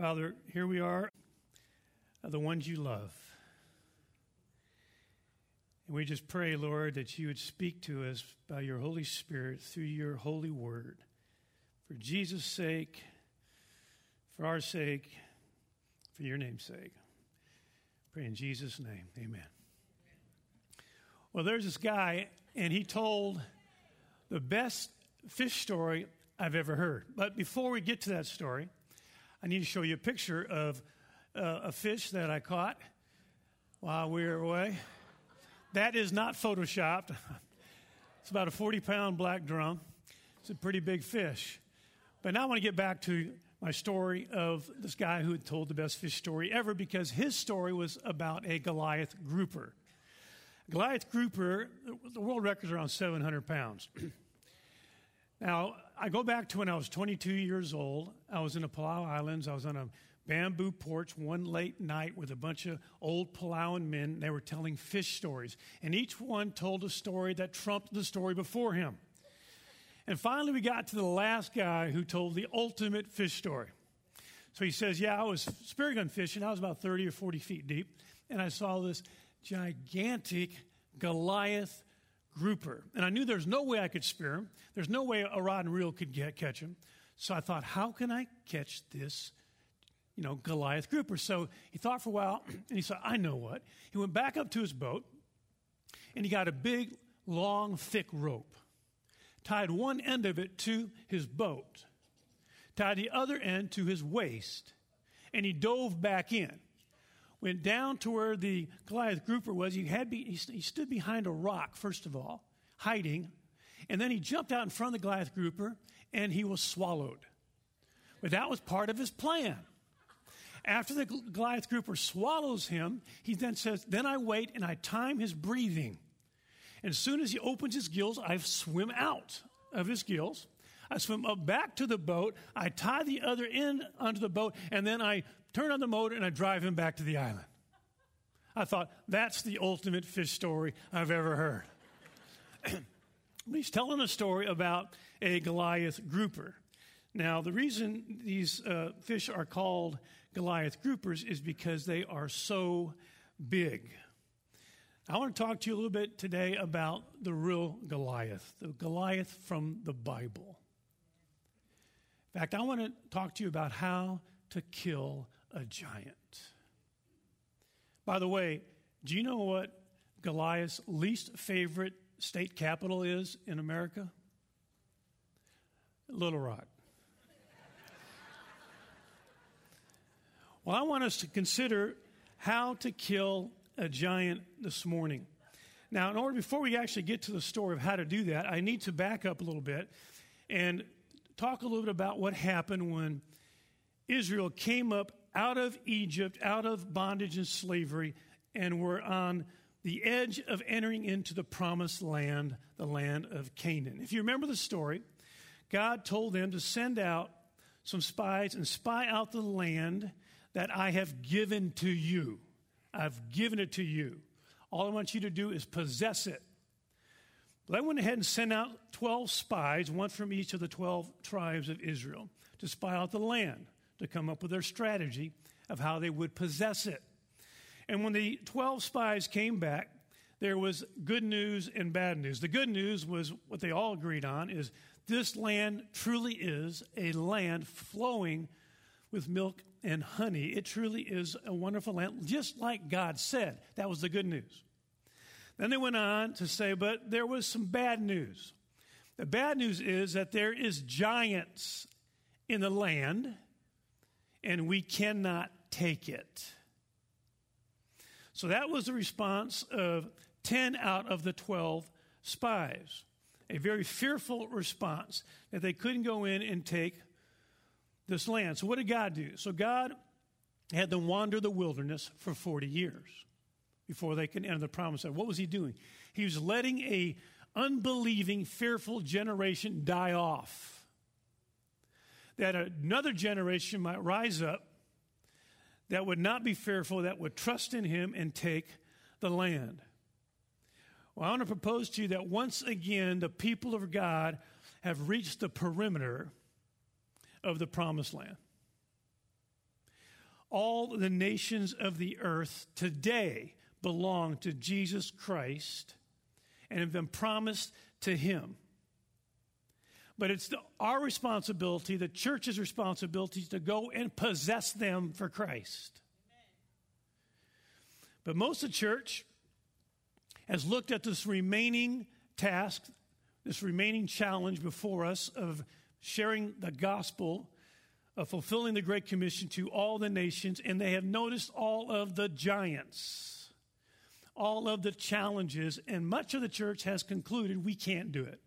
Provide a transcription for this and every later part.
Father, here we are, uh, the ones you love. And we just pray, Lord, that you would speak to us by your Holy Spirit through your holy word. For Jesus' sake, for our sake, for your name's sake. Pray in Jesus' name. Amen. Well, there's this guy, and he told the best fish story I've ever heard. But before we get to that story, I need to show you a picture of uh, a fish that I caught while we were away. That is not photoshopped. It's about a 40 pound black drum. It's a pretty big fish. But now I want to get back to my story of this guy who had told the best fish story ever because his story was about a Goliath grouper. Goliath grouper, the world record is around 700 pounds. now, I go back to when I was 22 years old. I was in the Palau Islands. I was on a bamboo porch one late night with a bunch of old Palauan men. They were telling fish stories, and each one told a story that trumped the story before him. And finally, we got to the last guy who told the ultimate fish story. So he says, Yeah, I was spear gun fishing. I was about 30 or 40 feet deep, and I saw this gigantic Goliath grouper. And I knew there's no way I could spear him. There's no way a rod and reel could get, catch him. So I thought, how can I catch this, you know, Goliath grouper? So he thought for a while, and he said, I know what. He went back up to his boat, and he got a big, long, thick rope, tied one end of it to his boat, tied the other end to his waist, and he dove back in went down to where the Goliath grouper was. He, had be, he stood behind a rock, first of all, hiding. And then he jumped out in front of the Goliath grouper and he was swallowed. But that was part of his plan. After the Goliath grouper swallows him, he then says, Then I wait and I time his breathing. And as soon as he opens his gills, I swim out of his gills. I swim up back to the boat. I tie the other end onto the boat, and then I turn on the motor, and I drive him back to the island. I thought, that's the ultimate fish story I've ever heard. he's telling a story about a Goliath grouper. Now, the reason these uh, fish are called Goliath groupers is because they are so big. I want to talk to you a little bit today about the real Goliath, the Goliath from the Bible. In fact, I want to talk to you about how to kill a giant. By the way, do you know what Goliath's least favorite state capital is in America? Little Rock. well, I want us to consider how to kill a giant this morning. Now, in order before we actually get to the story of how to do that, I need to back up a little bit and talk a little bit about what happened when Israel came up out of Egypt, out of bondage and slavery, and were on the edge of entering into the promised land, the land of Canaan. If you remember the story, God told them to send out some spies and spy out the land that I have given to you. I've given it to you. All I want you to do is possess it. But I went ahead and sent out 12 spies, one from each of the 12 tribes of Israel, to spy out the land to come up with their strategy of how they would possess it. And when the 12 spies came back, there was good news and bad news. The good news was what they all agreed on is this land truly is a land flowing with milk and honey. It truly is a wonderful land, just like God said. That was the good news. Then they went on to say, but there was some bad news. The bad news is that there is giants in the land and we cannot take it. So that was the response of 10 out of the 12 spies. A very fearful response that they couldn't go in and take this land. So, what did God do? So, God had them wander the wilderness for 40 years before they can enter the promised land. What was He doing? He was letting a unbelieving, fearful generation die off that another generation might rise up that would not be fearful, that would trust in him and take the land. Well, I want to propose to you that once again, the people of God have reached the perimeter of the promised land. all the nations of the earth today belong to Jesus Christ and have been promised to him. But it's the, our responsibility, the church's responsibility, to go and possess them for Christ. But most of the church has looked at this remaining task, this remaining challenge before us of sharing the gospel, of fulfilling the Great Commission to all the nations, and they have noticed all of the giants, all of the challenges, and much of the church has concluded we can't do it.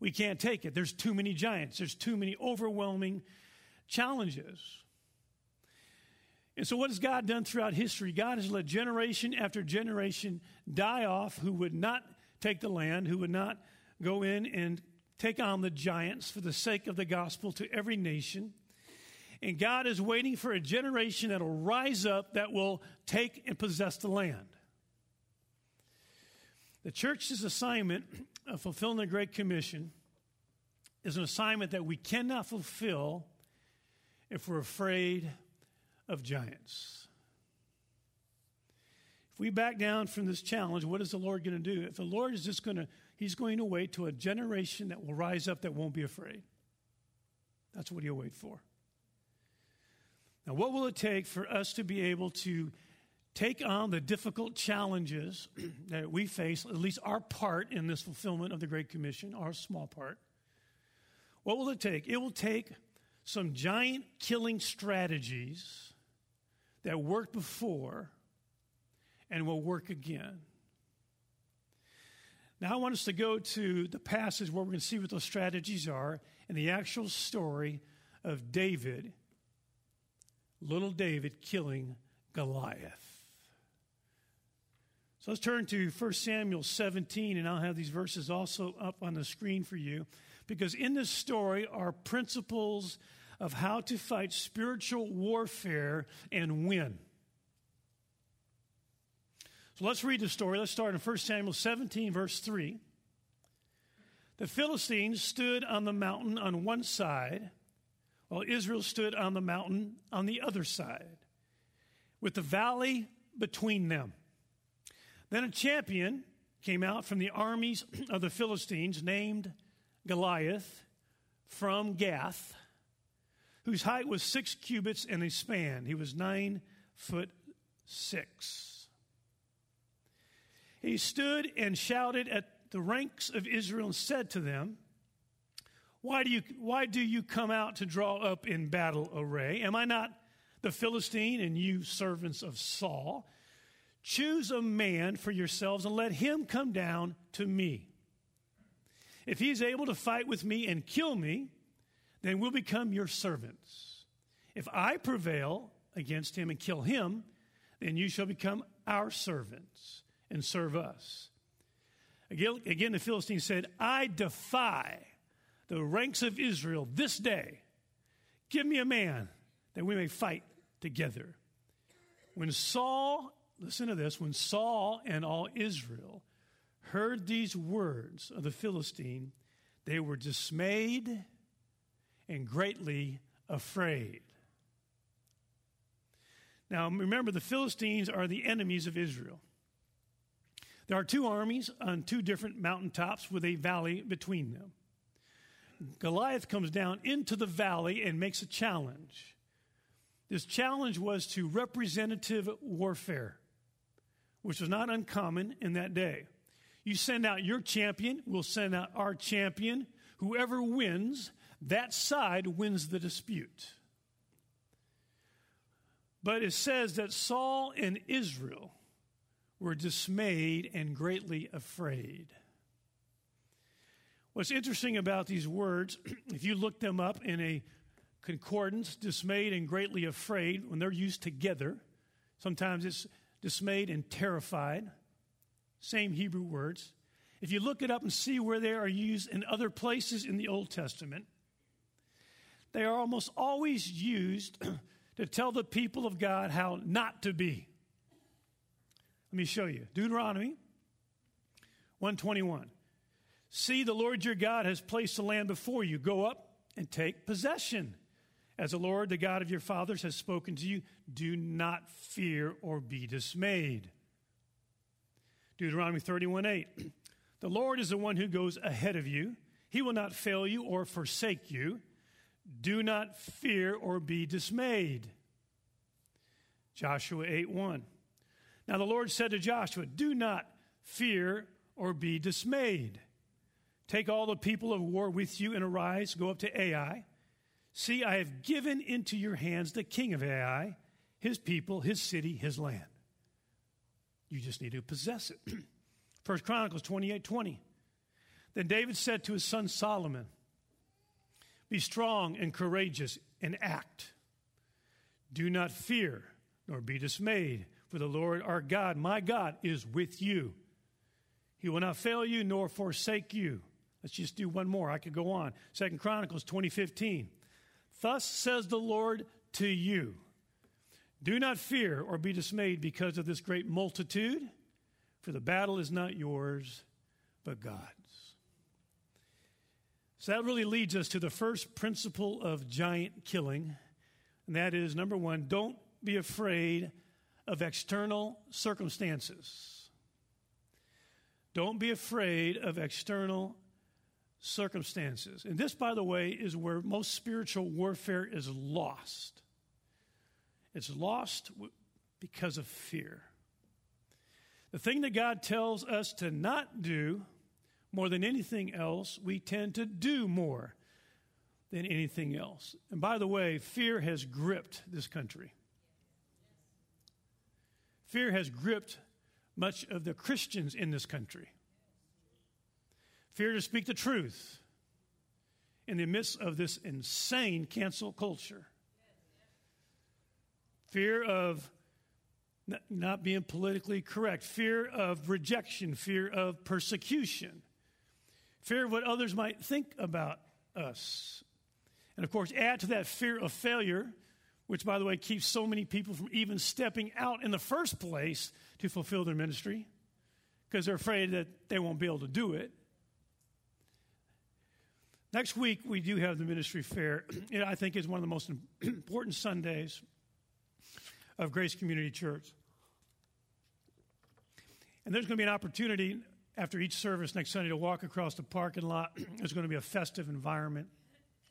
We can't take it. There's too many giants, there's too many overwhelming challenges. And so, what has God done throughout history? God has let generation after generation die off who would not take the land, who would not go in and take on the giants for the sake of the gospel to every nation. And God is waiting for a generation that will rise up that will take and possess the land. The church's assignment of fulfilling the Great Commission is an assignment that we cannot fulfill if we're afraid of giants. If we back down from this challenge, what is the Lord going to do? If the Lord is just going to, He's going to wait to a generation that will rise up that won't be afraid. That's what He'll wait for. Now, what will it take for us to be able to take on the difficult challenges that we face, at least our part in this fulfillment of the Great Commission, our small part? What will it take? It will take some giant killing strategies that worked before and will work again. Now, I want us to go to the passage where we're going to see what those strategies are and the actual story of David, little David killing Goliath. So let's turn to 1 Samuel 17, and I'll have these verses also up on the screen for you. Because in this story are principles of how to fight spiritual warfare and win. So let's read the story. Let's start in 1 Samuel 17, verse 3. The Philistines stood on the mountain on one side, while Israel stood on the mountain on the other side, with the valley between them. Then a champion came out from the armies of the Philistines named Goliath from Gath whose height was six cubits and a span. He was nine foot six. He stood and shouted at the ranks of Israel and said to them, why do, you, why do you come out to draw up in battle array? Am I not the Philistine and you servants of Saul? Choose a man for yourselves and let him come down to me. If he is able to fight with me and kill me, then we'll become your servants. If I prevail against him and kill him, then you shall become our servants and serve us. Again, again, the Philistines said, I defy the ranks of Israel this day. Give me a man that we may fight together. When Saul, listen to this, when Saul and all Israel heard these words of the Philistine, they were dismayed and greatly afraid. Now, remember, the Philistines are the enemies of Israel. There are two armies on two different mountaintops with a valley between them. Goliath comes down into the valley and makes a challenge. This challenge was to representative warfare, which was not uncommon in that day. You send out your champion, we'll send out our champion. Whoever wins that side wins the dispute. But it says that Saul and Israel were dismayed and greatly afraid. What's interesting about these words, if you look them up in a concordance, dismayed and greatly afraid, when they're used together, sometimes it's dismayed and terrified, same Hebrew words. If you look it up and see where they are used in other places in the Old Testament, they are almost always used to tell the people of God how not to be. Let me show you. Deuteronomy 121. See, the Lord your God has placed the land before you. Go up and take possession As the Lord, the God of your fathers, has spoken to you, do not fear or be dismayed. Deuteronomy 31 8. The Lord is the one who goes ahead of you. He will not fail you or forsake you. Do not fear or be dismayed. Joshua 8 1. Now the Lord said to Joshua, Do not fear or be dismayed. Take all the people of war with you and arise, go up to Ai. See, I have given into your hands the king of Ai, his people, his city, his land. You just need to possess it. First Chronicles 28 20. Then David said to his son Solomon, Be strong and courageous and act. Do not fear nor be dismayed, for the Lord our God, my God, is with you. He will not fail you nor forsake you. Let's just do one more. I could go on. Second Chronicles 2015. Thus says the Lord to you Do not fear or be dismayed because of this great multitude, for the battle is not yours, but God's. So that really leads us to the first principle of giant killing, and that is number one, don't be afraid of external circumstances. Don't be afraid of external circumstances. And this, by the way, is where most spiritual warfare is lost. It's lost because of fear. The thing that God tells us to not do more than anything else, we tend to do more than anything else. And by the way, fear has gripped this country. Fear has gripped much of the Christians in this country. Fear to speak the truth in the midst of this insane cancel culture. Fear of not being politically correct, fear of rejection, fear of persecution, fear of what others might think about us. And of course, add to that fear of failure which, by the way, keeps so many people from even stepping out in the first place to fulfill their ministry because they're afraid that they won't be able to do it. Next week, we do have the ministry fair. It, I think, is one of the most important Sundays of Grace Community Church. And there's going to be an opportunity after each service next Sunday to walk across the parking lot. There's going to be a festive environment,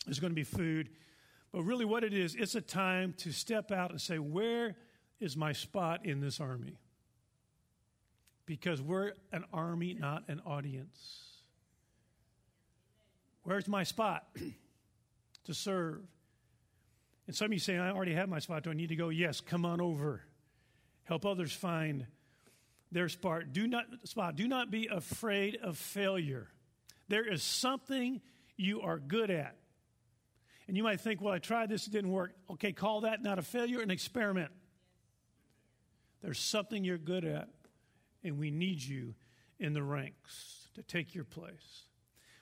there's going to be food. But really, what it is, it's a time to step out and say, Where is my spot in this army? Because we're an army, not an audience. Where's my spot to serve? And some of you say, I already have my spot. Do I need to go? Yes, come on over. Help others find their spot. Do not spot. Do not be afraid of failure. There is something you are good at. And you might think, well, I tried this, it didn't work. Okay, call that not a failure, an experiment. There's something you're good at, and we need you in the ranks to take your place.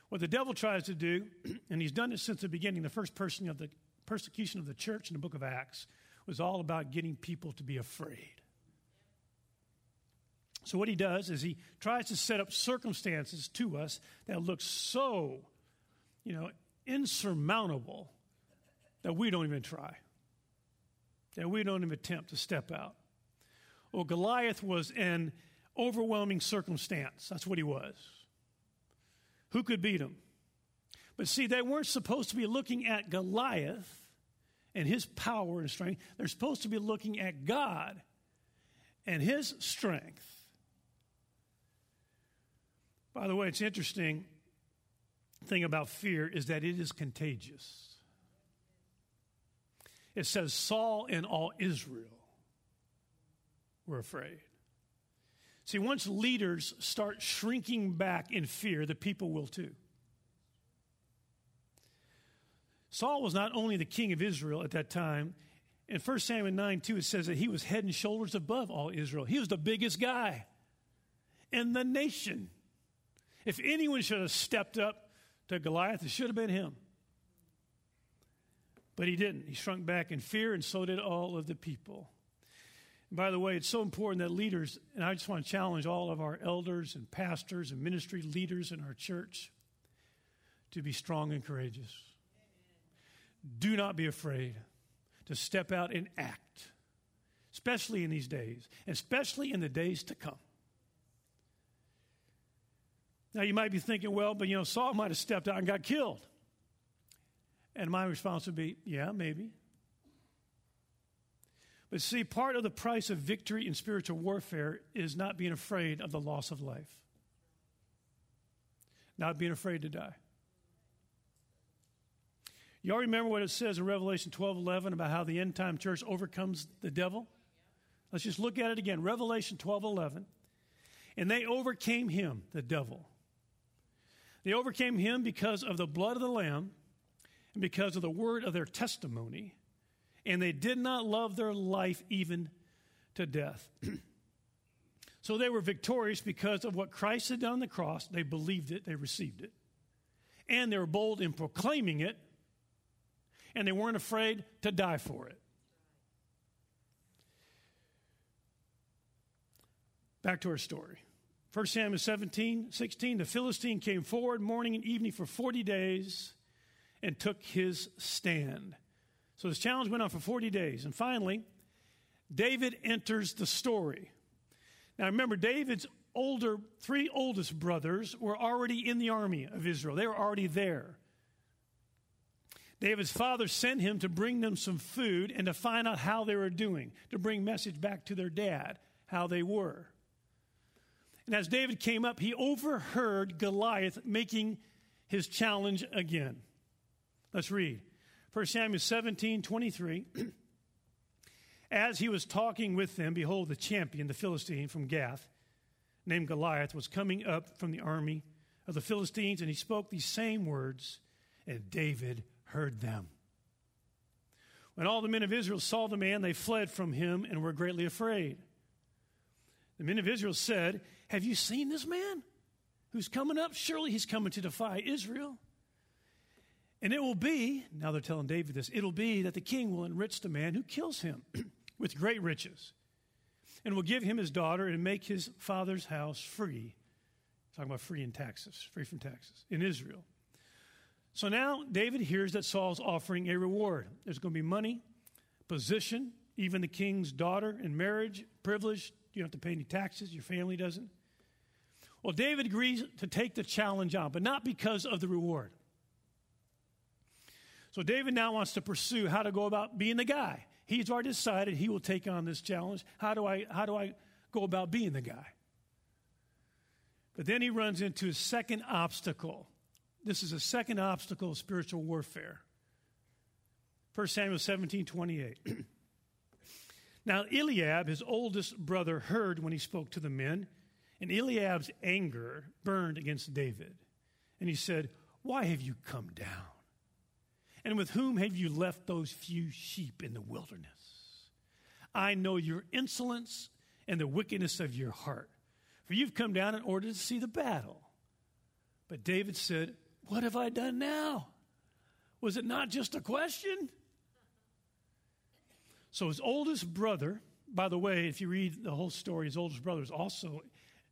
What the devil tries to do, and he's done it since the beginning, the first person of the persecution of the church in the book of Acts was all about getting people to be afraid. So, what he does is he tries to set up circumstances to us that look so, you know, insurmountable that we don't even try, that we don't even attempt to step out. Well, Goliath was an overwhelming circumstance. That's what he was. Who could beat him? But see, they weren't supposed to be looking at Goliath and his power and strength. They're supposed to be looking at God and his strength. By the way, it's interesting thing about fear is that it is contagious it says Saul and all Israel were afraid. See, once leaders start shrinking back in fear, the people will too. Saul was not only the king of Israel at that time. In 1 Samuel 9 2, it says that he was head and shoulders above all Israel. He was the biggest guy in the nation. If anyone should have stepped up to Goliath, it should have been him. But he didn't. He shrunk back in fear, and so did all of the people. By the way, it's so important that leaders, and I just want to challenge all of our elders and pastors and ministry leaders in our church to be strong and courageous. do not be afraid to step out and act, especially in these days, especially in the days to come. Now, you might be thinking, well, but you know, Saul might have stepped out and got killed. And my response would be, yeah, maybe. But see, part of the price of victory in spiritual warfare is not being afraid of the loss of life, not being afraid to die. You all remember what it says in Revelation 12 11 about how the end time church overcomes the devil? Let's just look at it again. Revelation 12 11. And they overcame him, the devil. They overcame him because of the blood of the Lamb and because of the word of their testimony. And they did not love their life even to death. so they were victorious because of what Christ had done on the cross. They believed it, they received it. And they were bold in proclaiming it and they weren't afraid to die for it. Back to our story. 1 Samuel 17, 16, the Philistine came forward morning and evening for 40 days and took his stand. So this challenge went on for 40 days. And finally, David enters the story. Now remember, David's older, three oldest brothers were already in the army of Israel. They were already there. David's father sent him to bring them some food and to find out how they were doing, to bring message back to their dad, how they were. And as David came up, he overheard Goliath making his challenge again. Let's read. 1 Samuel 17 23. As he was talking with them, behold, the champion, the Philistine from Gath, named Goliath, was coming up from the army of the Philistines, and he spoke these same words, and David heard them. When all the men of Israel saw the man, they fled from him and were greatly afraid. The men of Israel said, Have you seen this man who's coming up? Surely he's coming to defy Israel. And it will be, now they're telling David this, it'll be that the king will enrich the man who kills him with great riches and will give him his daughter and make his father's house free. Talking about free in taxes, free from taxes in Israel. So now David hears that Saul's offering a reward. There's going to be money, position, even the king's daughter in marriage, privilege. You don't have to pay any taxes, your family doesn't. Well, David agrees to take the challenge on, but not because of the reward. So David now wants to pursue how to go about being the guy. He's already decided he will take on this challenge. How do I, how do I go about being the guy? But then he runs into a second obstacle. This is a second obstacle of spiritual warfare. 1 Samuel 17 28. now, Eliab, his oldest brother, heard when he spoke to the men, and Eliab's anger burned against David. And he said, Why have you come down? And with whom have you left those few sheep in the wilderness? I know your insolence and the wickedness of your heart, for you've come down in order to see the battle. But David said, what have I done now? Was it not just a question? So his oldest brother, by the way, if you read the whole story, his oldest brother is also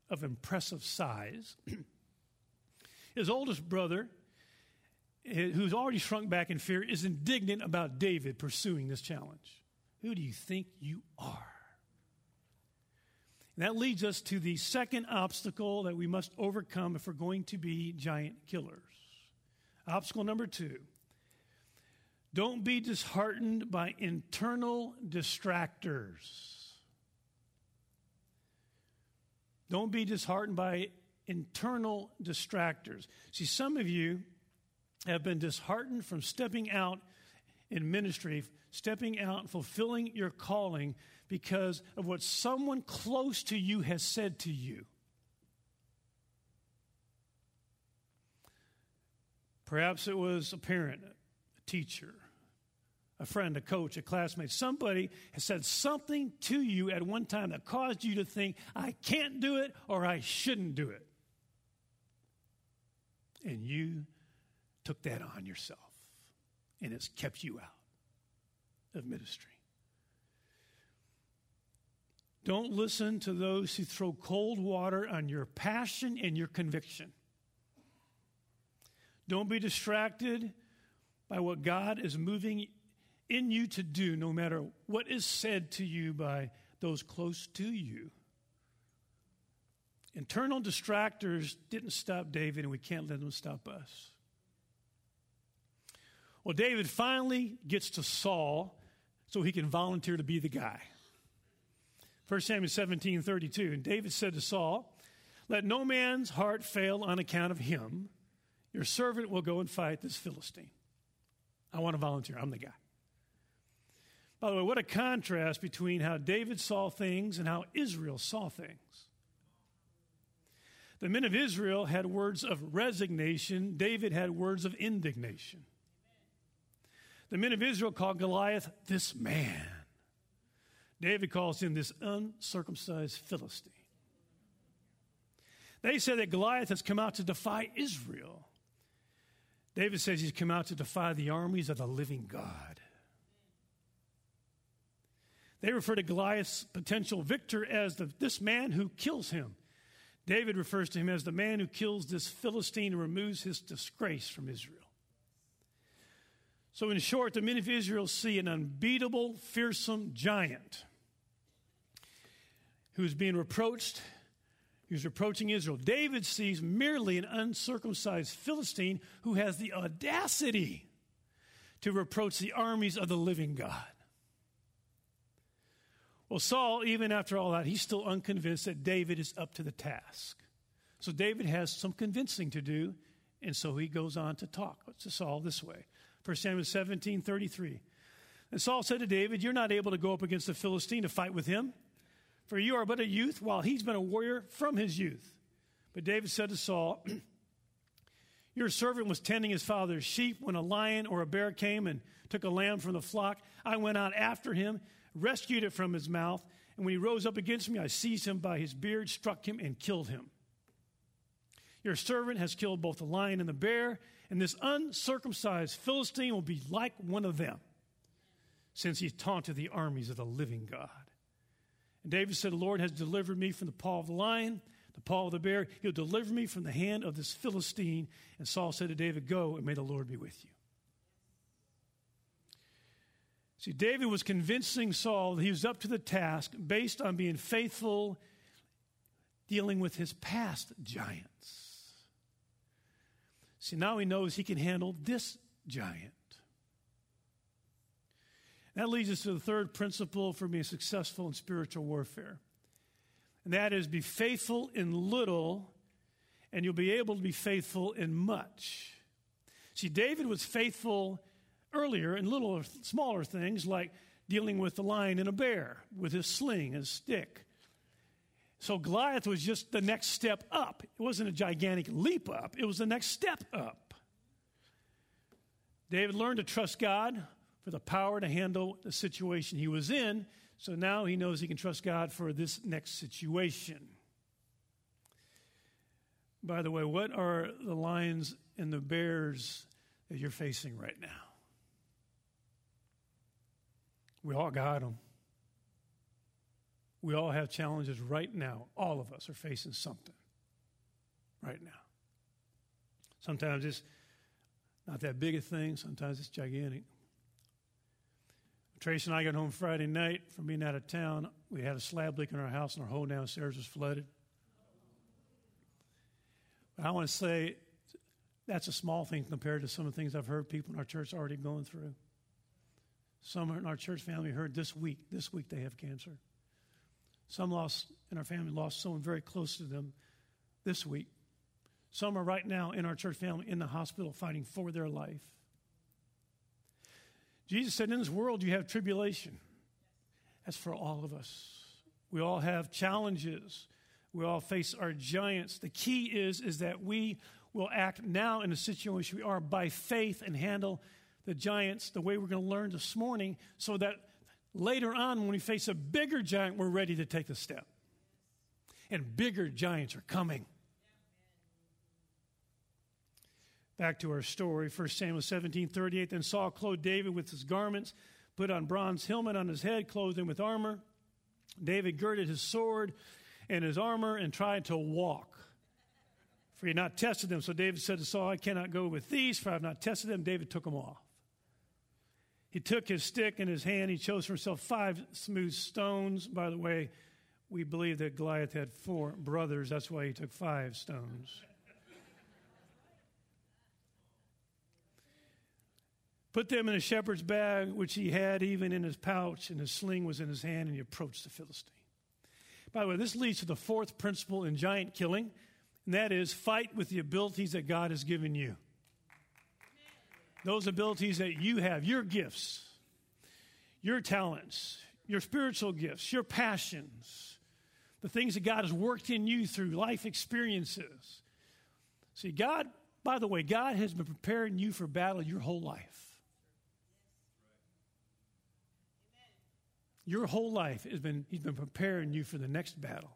of impressive size. his oldest brother, who's already shrunk back in fear, is indignant about David pursuing this challenge. Who do you think you are? And that leads us to the second obstacle that we must overcome if we're going to be giant killers. Obstacle number two don't be disheartened by internal distractors. Don't be disheartened by internal distractors. See, some of you have been disheartened from stepping out in ministry, stepping out and fulfilling your calling because of what someone close to you has said to you. Perhaps it was a parent, a teacher, a friend, a coach, a classmate. Somebody has said something to you at one time that caused you to think, I can't do it or I shouldn't do it. And you took that on yourself, and it's kept you out of ministry. Don't listen to those who throw cold water on your passion and your conviction. Don't be distracted by what God is moving in you to do, no matter what is said to you by those close to you. Internal distractors didn't stop David, and we can't let them stop us. Well, David finally gets to Saul so he can volunteer to be the guy. 1 Samuel 17 32. And David said to Saul, Let no man's heart fail on account of him. Your servant will go and fight this Philistine. I want to volunteer. I'm the guy. By the way, what a contrast between how David saw things and how Israel saw things. The men of Israel had words of resignation, David had words of indignation. The men of Israel called Goliath this man. David calls him this uncircumcised Philistine. They say that Goliath has come out to defy Israel. David says he's come out to defy the armies of the living God. They refer to Goliath's potential victor as the, this man who kills him. David refers to him as the man who kills this Philistine and removes his disgrace from Israel. So, in short, the men of Israel see an unbeatable, fearsome giant who's being reproached, who's reproaching Israel. David sees merely an uncircumcised Philistine who has the audacity to reproach the armies of the living God. Well, Saul, even after all that, he's still unconvinced that David is up to the task. So David has some convincing to do, and so he goes on to talk to Saul this way. 1 Samuel 17 33. And Saul said to David, You're not able to go up against the Philistine to fight with him, for you are but a youth, while he's been a warrior from his youth. But David said to Saul, Your servant was tending his father's sheep when a lion or a bear came and took a lamb from the flock. I went out after him, rescued it from his mouth, and when he rose up against me, I seized him by his beard, struck him, and killed him. Your servant has killed both the lion and the bear, and this uncircumcised Philistine will be like one of them, since he taunted the armies of the living God. And David said, The Lord has delivered me from the paw of the lion, the paw of the bear. He'll deliver me from the hand of this Philistine. And Saul said to David, Go, and may the Lord be with you. See, David was convincing Saul that he was up to the task based on being faithful, dealing with his past giants. See, now he knows he can handle this giant. That leads us to the third principle for being successful in spiritual warfare. And that is be faithful in little, and you'll be able to be faithful in much. See, David was faithful earlier in little, or smaller things like dealing with the lion and a bear with his sling, his stick. So Goliath was just the next step up. It wasn't a gigantic leap up, it was the next step up. David learned to trust God for the power to handle the situation he was in, so now he knows he can trust God for this next situation. By the way, what are the lions and the bears that you're facing right now? We all got them. We all have challenges right now. All of us are facing something right now. Sometimes it's not that big a thing, sometimes it's gigantic. Tracy and I got home Friday night from being out of town. We had a slab leak in our house, and our whole downstairs was flooded. But I want to say that's a small thing compared to some of the things I've heard people in our church already going through. Some in our church family heard this week, this week they have cancer. Some lost in our family lost someone very close to them this week. Some are right now in our church family in the hospital fighting for their life. Jesus said, In this world you have tribulation. That's for all of us. We all have challenges. We all face our giants. The key is, is that we will act now in the situation we are by faith and handle the giants the way we're going to learn this morning so that later on, when we face a bigger giant, we're ready to take the step. And bigger giants are coming. Back to our story, 1 Samuel 17 38. Then Saul clothed David with his garments, put on bronze helmet on his head, clothed him with armor. David girded his sword and his armor and tried to walk. For he had not tested them. So David said to Saul, I cannot go with these, for I have not tested them. David took them off. He took his stick in his hand. He chose for himself five smooth stones. By the way, we believe that Goliath had four brothers. That's why he took five stones. Put them in a shepherd's bag, which he had even in his pouch, and his sling was in his hand, and he approached the Philistine. By the way, this leads to the fourth principle in giant killing, and that is fight with the abilities that God has given you. Those abilities that you have, your gifts, your talents, your spiritual gifts, your passions, the things that God has worked in you through life experiences. See, God, by the way, God has been preparing you for battle your whole life. Your whole life has been, He's been preparing you for the next battle.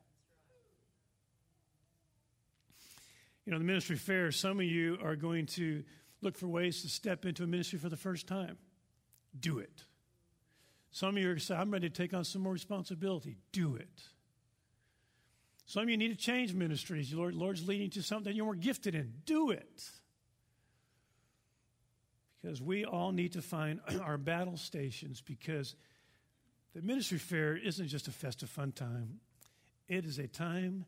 You know, the ministry fair, some of you are going to look for ways to step into a ministry for the first time. Do it. Some of you are going to say, I'm ready to take on some more responsibility. Do it. Some of you need to change ministries. Lord, Lord's leading to something you're more gifted in. Do it. Because we all need to find our battle stations because the ministry fair isn't just a festive fun time, it is a time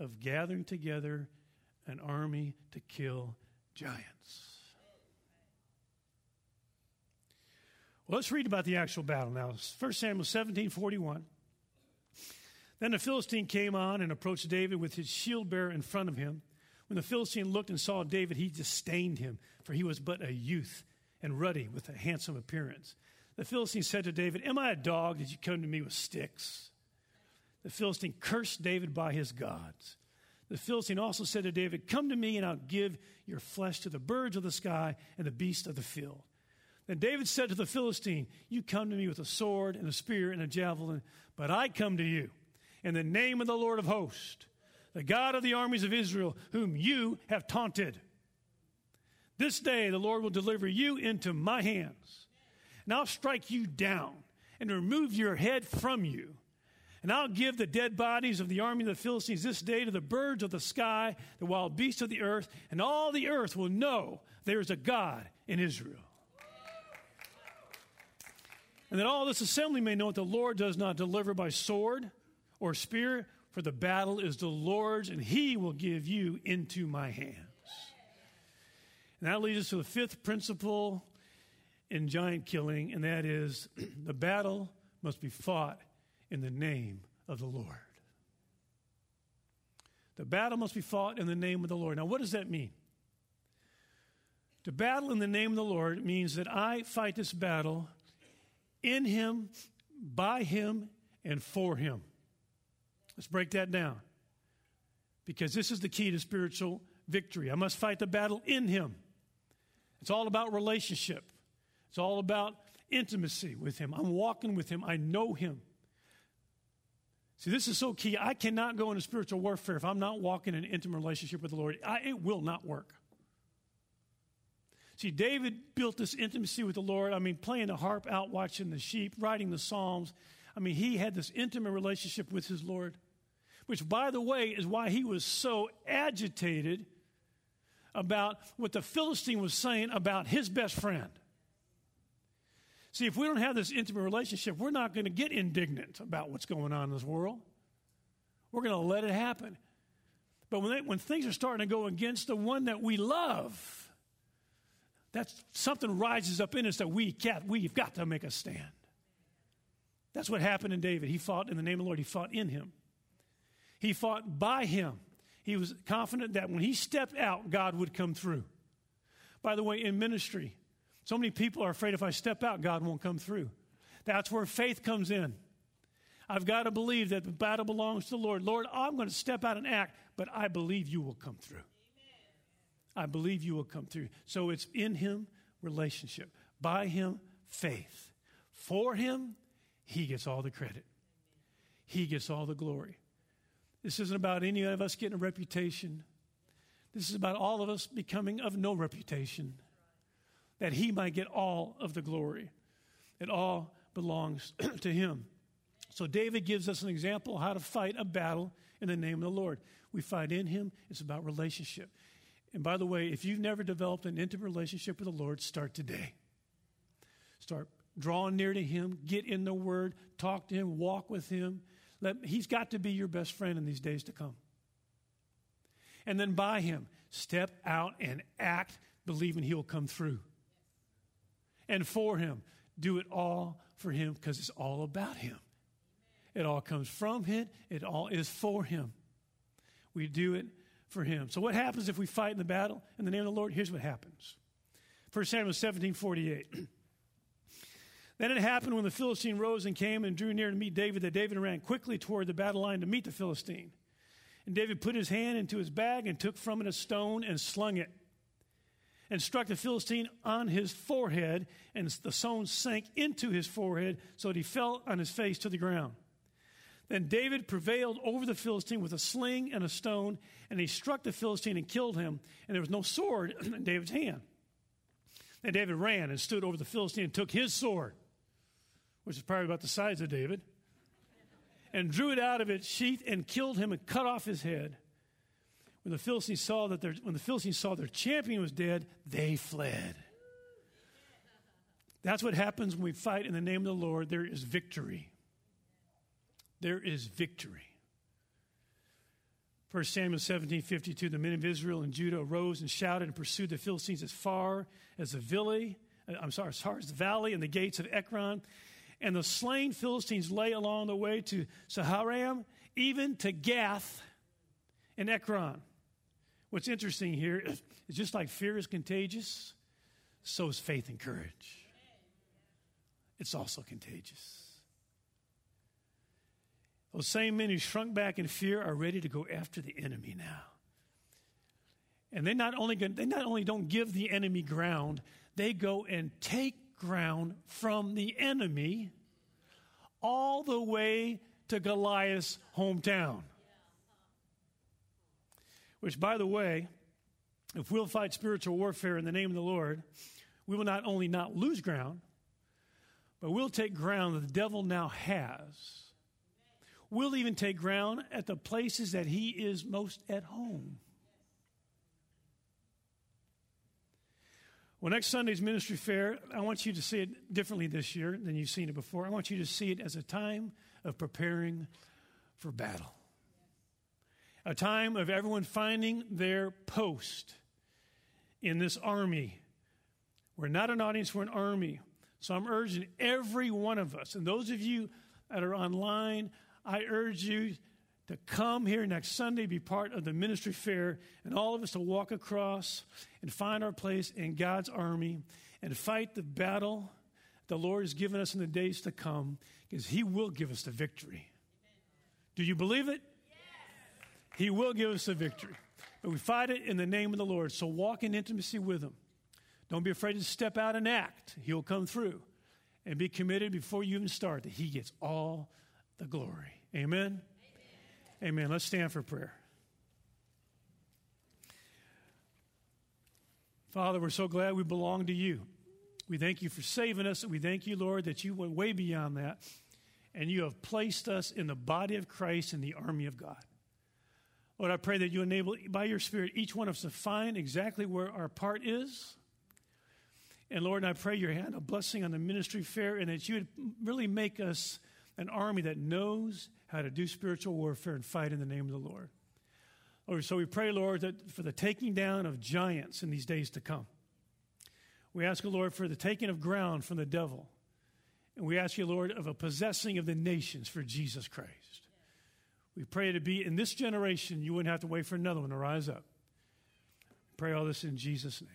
of gathering together an army to kill giants. Well, let's read about the actual battle now. 1 Samuel 17 41. Then the Philistine came on and approached David with his shield bearer in front of him. When the Philistine looked and saw David, he disdained him, for he was but a youth and ruddy with a handsome appearance. The Philistine said to David, Am I a dog that you come to me with sticks? The Philistine cursed David by his gods. The Philistine also said to David, Come to me, and I'll give your flesh to the birds of the sky and the beasts of the field. Then David said to the Philistine, You come to me with a sword and a spear and a javelin, but I come to you in the name of the Lord of hosts, the God of the armies of Israel, whom you have taunted. This day the Lord will deliver you into my hands and I'll strike you down and remove your head from you. And I'll give the dead bodies of the army of the Philistines this day to the birds of the sky, the wild beasts of the earth, and all the earth will know there is a God in Israel. And that all this assembly may know that the Lord does not deliver by sword or spear, for the battle is the Lord's, and he will give you into my hands. And that leads us to the fifth principle in giant killing, and that is the battle must be fought in the name of the Lord. The battle must be fought in the name of the Lord. Now, what does that mean? To battle in the name of the Lord means that I fight this battle in Him, by Him, and for Him. Let's break that down. Because this is the key to spiritual victory. I must fight the battle in Him. It's all about relationship. It's all about intimacy with Him. I'm walking with Him, I know Him. See, this is so key. I cannot go into spiritual warfare if I'm not walking in an intimate relationship with the Lord. I, it will not work. See, David built this intimacy with the Lord. I mean, playing the harp out, watching the sheep, writing the Psalms. I mean, he had this intimate relationship with his Lord, which, by the way, is why he was so agitated about what the Philistine was saying about his best friend. See, if we don't have this intimate relationship, we're not going to get indignant about what's going on in this world. We're going to let it happen. But when, they, when things are starting to go against the one that we love, that's something rises up in us that we can't, we've got to make a stand. That's what happened in David. He fought in the name of the Lord, he fought in him. He fought by him. He was confident that when he stepped out, God would come through. By the way, in ministry, so many people are afraid if I step out, God won't come through. That's where faith comes in. I've got to believe that the battle belongs to the Lord. Lord, I'm going to step out and act, but I believe you will come through. I believe you will come through. So it's in Him, relationship. By Him, faith. For Him, He gets all the credit, He gets all the glory. This isn't about any of us getting a reputation. This is about all of us becoming of no reputation that he might get all of the glory. It all belongs to him. So David gives us an example how to fight a battle in the name of the Lord. We fight in him, it's about relationship. And by the way, if you've never developed an intimate relationship with the Lord, start today. Start drawing near to Him, get in the Word, talk to Him, walk with Him. Let, he's got to be your best friend in these days to come. And then by Him, step out and act, believing He'll come through. And for Him, do it all for Him because it's all about Him. It all comes from Him, it all is for Him. We do it for Him. So, what happens if we fight in the battle in the name of the Lord? Here's what happens 1 Samuel 17 48. Then it happened when the Philistine rose and came and drew near to meet David that David ran quickly toward the battle line to meet the Philistine. And David put his hand into his bag and took from it a stone and slung it and struck the Philistine on his forehead, and the stone sank into his forehead so that he fell on his face to the ground. Then David prevailed over the Philistine with a sling and a stone, and he struck the Philistine and killed him, and there was no sword in David's hand. Then David ran and stood over the Philistine and took his sword, which is probably about the size of David, and drew it out of its sheath and killed him and cut off his head. When the Philistines saw that their, when the Philistines saw their champion was dead, they fled. That's what happens when we fight in the name of the Lord. There is victory there is victory. 1 Samuel 17 52, the men of Israel and Judah arose and shouted and pursued the Philistines as far as the valley, uh, I'm sorry, as far as the valley and the gates of Ekron. And the slain Philistines lay along the way to Shaaraim, even to Gath and Ekron. What's interesting here is just like fear is contagious, so is faith and courage. It's also contagious. Those same men who shrunk back in fear are ready to go after the enemy now. And they not only, they not only don't give the enemy ground, they go and take ground from the enemy all the way to Goliath's hometown. Which, by the way, if we'll fight spiritual warfare in the name of the Lord, we will not only not lose ground, but we'll take ground that the devil now has We'll even take ground at the places that He is most at home. Well, next Sunday's ministry fair, I want you to see it differently this year than you've seen it before. I want you to see it as a time of preparing for battle, a time of everyone finding their post in this army. We're not an audience, we're an army. So I'm urging every one of us, and those of you that are online, I urge you to come here next Sunday, be part of the ministry fair, and all of us to walk across and find our place in God's army and fight the battle the Lord has given us in the days to come, because He will give us the victory. Do you believe it? Yes. He will give us the victory. But we fight it in the name of the Lord. So walk in intimacy with Him. Don't be afraid to step out and act. He'll come through. And be committed before you even start that He gets all the glory. Amen? Amen. Amen. Let's stand for prayer. Father, we're so glad we belong to you. We thank you for saving us. We thank you, Lord, that you went way beyond that. And you have placed us in the body of Christ in the army of God. Lord, I pray that you enable, by your Spirit, each one of us to find exactly where our part is. And Lord, I pray your hand a blessing on the ministry fair and that you would really make us an army that knows how to do spiritual warfare and fight in the name of the Lord. Lord, so we pray, Lord, that for the taking down of giants in these days to come. We ask you, Lord, for the taking of ground from the devil. And we ask you, Lord, of a possessing of the nations for Jesus Christ. We pray to be in this generation, you wouldn't have to wait for another one to rise up. Pray all this in Jesus' name.